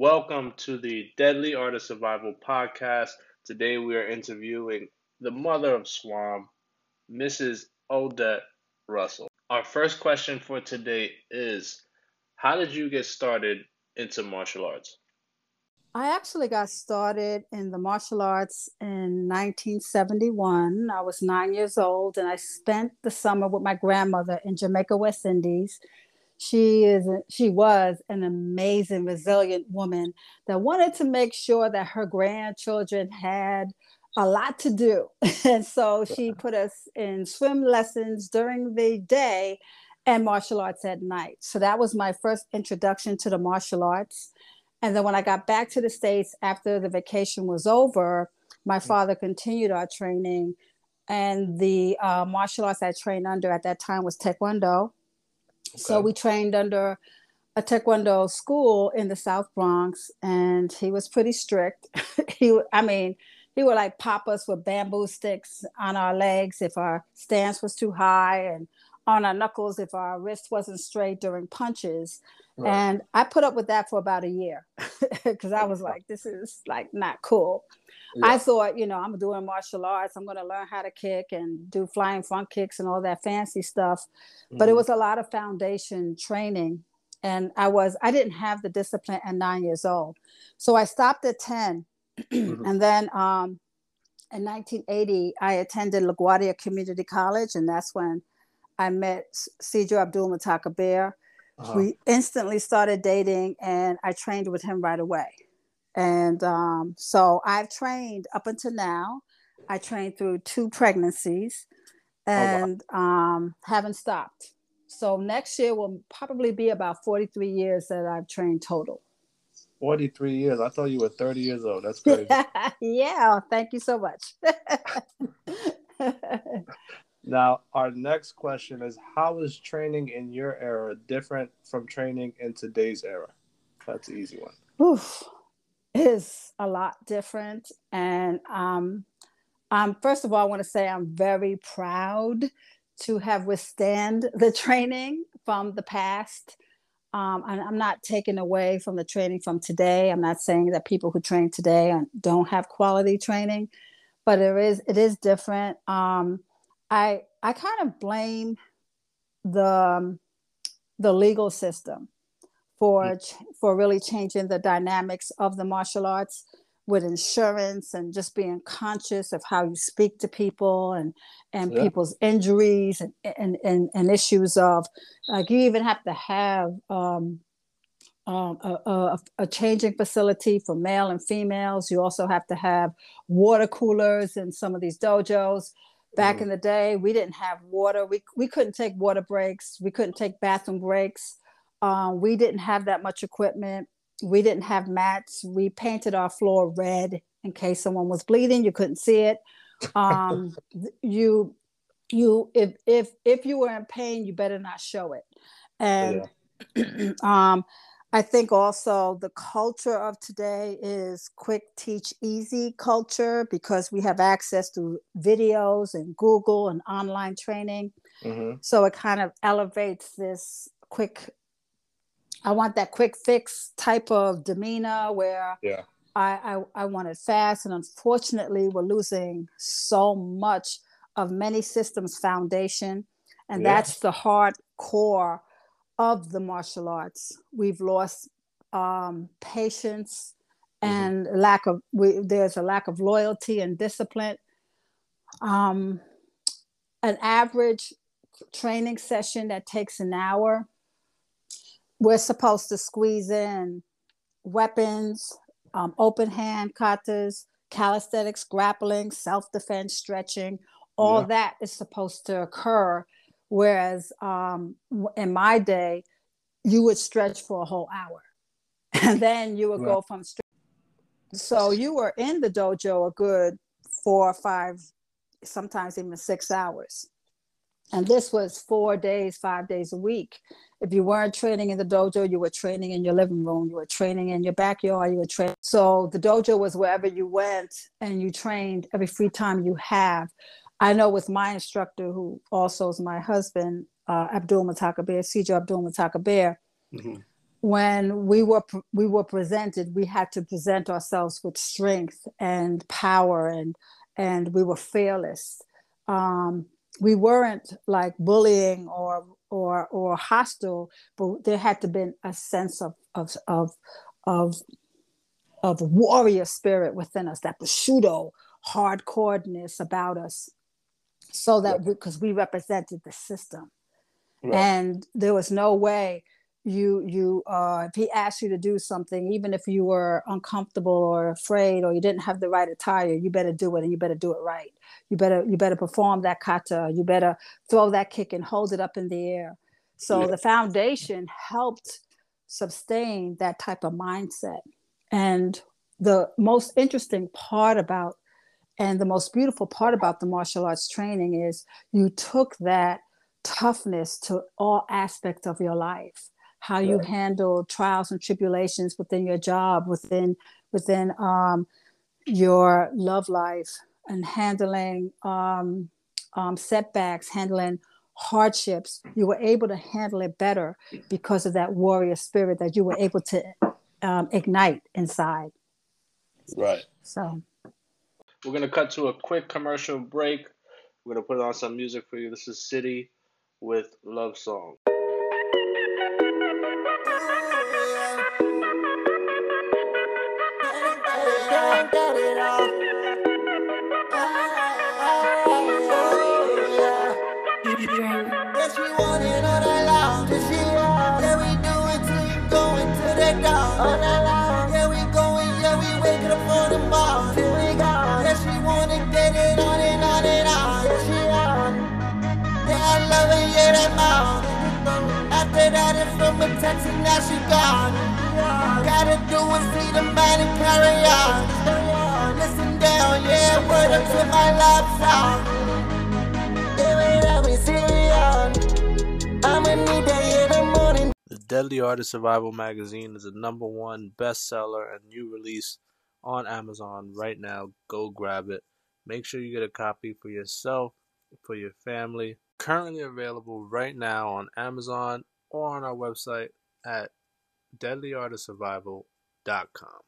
Welcome to the Deadly Art of Survival podcast. Today we are interviewing the mother of Swam, Mrs. Odette Russell. Our first question for today is How did you get started into martial arts? I actually got started in the martial arts in 1971. I was nine years old and I spent the summer with my grandmother in Jamaica, West Indies she is she was an amazing resilient woman that wanted to make sure that her grandchildren had a lot to do. And so she put us in swim lessons during the day and martial arts at night. So that was my first introduction to the martial arts. And then when i got back to the states after the vacation was over my mm. father continued our training. And the uh, martial arts i trained under at that time was taekwondo Okay. So we trained under a taekwondo school in the South Bronx, and he was pretty strict. he, I mean, he would like pop us with bamboo sticks on our legs if our stance was too high, and on our knuckles if our wrist wasn't straight during punches. Right. And I put up with that for about a year because I was like, this is like not cool. Yeah. I thought, you know, I'm doing martial arts. I'm going to learn how to kick and do flying front kicks and all that fancy stuff. Mm-hmm. But it mm-hmm. was a lot of foundation training. And I was, I didn't have the discipline at nine years old. So I stopped at 10. mm-hmm. And then um, in 1980, I attended LaGuardia Community College. And that's when I met Cedro Abdul Matakabir. Uh-huh. We instantly started dating and I trained with him right away. And um, so I've trained up until now. I trained through two pregnancies and oh, wow. um, haven't stopped. So next year will probably be about 43 years that I've trained total. 43 years. I thought you were 30 years old. That's crazy. yeah. Thank you so much. now, our next question is How is training in your era different from training in today's era? That's an easy one. Oof is a lot different. And um, um, first of all, I want to say I'm very proud to have withstand the training from the past. Um, and I'm not taking away from the training from today. I'm not saying that people who train today don't have quality training, but it is it is different. Um, I I kind of blame the um, the legal system for mm. for really changing the dynamics of the martial arts with insurance and just being conscious of how you speak to people and and yeah. people's injuries and, and and and issues of like you even have to have um, um, a, a, a, changing facility for male and females. You also have to have water coolers in some of these dojos. Back mm. in the day, we didn't have water. We, we couldn't take water breaks. We couldn't take bathroom breaks. Um, we didn't have that much equipment. We didn't have mats. We painted our floor red in case someone was bleeding. You couldn't see it. Um, you, you, if if if you were in pain, you better not show it. And yeah. um, I think also the culture of today is quick, teach, easy culture because we have access to videos and Google and online training. Mm-hmm. So it kind of elevates this quick I want that quick fix type of demeanor where yeah. I, I, I want it fast. And unfortunately, we're losing so much of many systems foundation. And yeah. that's the hard core of the martial arts. We've lost um, patience mm-hmm. and mm-hmm. lack of, we, there's a lack of loyalty and discipline. Um, an average training session that takes an hour we're supposed to squeeze in weapons, um, open hand katas, calisthenics, grappling, self defense, stretching. All yeah. that is supposed to occur. Whereas um, in my day, you would stretch for a whole hour and then you would go from stretch. So you were in the dojo a good four or five, sometimes even six hours. And this was four days, five days a week. If you weren't training in the dojo, you were training in your living room, you were training in your backyard, you were training. So the dojo was wherever you went and you trained every free time you have. I know with my instructor, who also is my husband, uh, Abdul Matakabir, Cedro Abdul Matakabir, mm-hmm. when we were we were presented, we had to present ourselves with strength and power, and and we were fearless. Um, we weren't like bullying or or or hostile, but there had to be a sense of of of of of warrior spirit within us, that Bushido hardcoreness about us, so that because we, we represented the system, right. and there was no way you you uh, if he asked you to do something even if you were uncomfortable or afraid or you didn't have the right attire you better do it and you better do it right. You better you better perform that kata. You better throw that kick and hold it up in the air. So yeah. the foundation helped sustain that type of mindset. And the most interesting part about and the most beautiful part about the martial arts training is you took that toughness to all aspects of your life how you handle trials and tribulations within your job, within within um, your love life, and handling um, um, setbacks, handling hardships. You were able to handle it better because of that warrior spirit that you were able to um, ignite inside. Right. So we're gonna cut to a quick commercial break. We're gonna put on some music for you. This is City with Love Song. From a now she gone. Gotta do is see the man and carry on. Listen down, yeah, word up to my love song. The. The Deadly Art of Survival magazine is a number one bestseller and new release on Amazon right now. Go grab it. Make sure you get a copy for yourself, for your family. Currently available right now on Amazon or on our website at deadlyartofsurvival.com.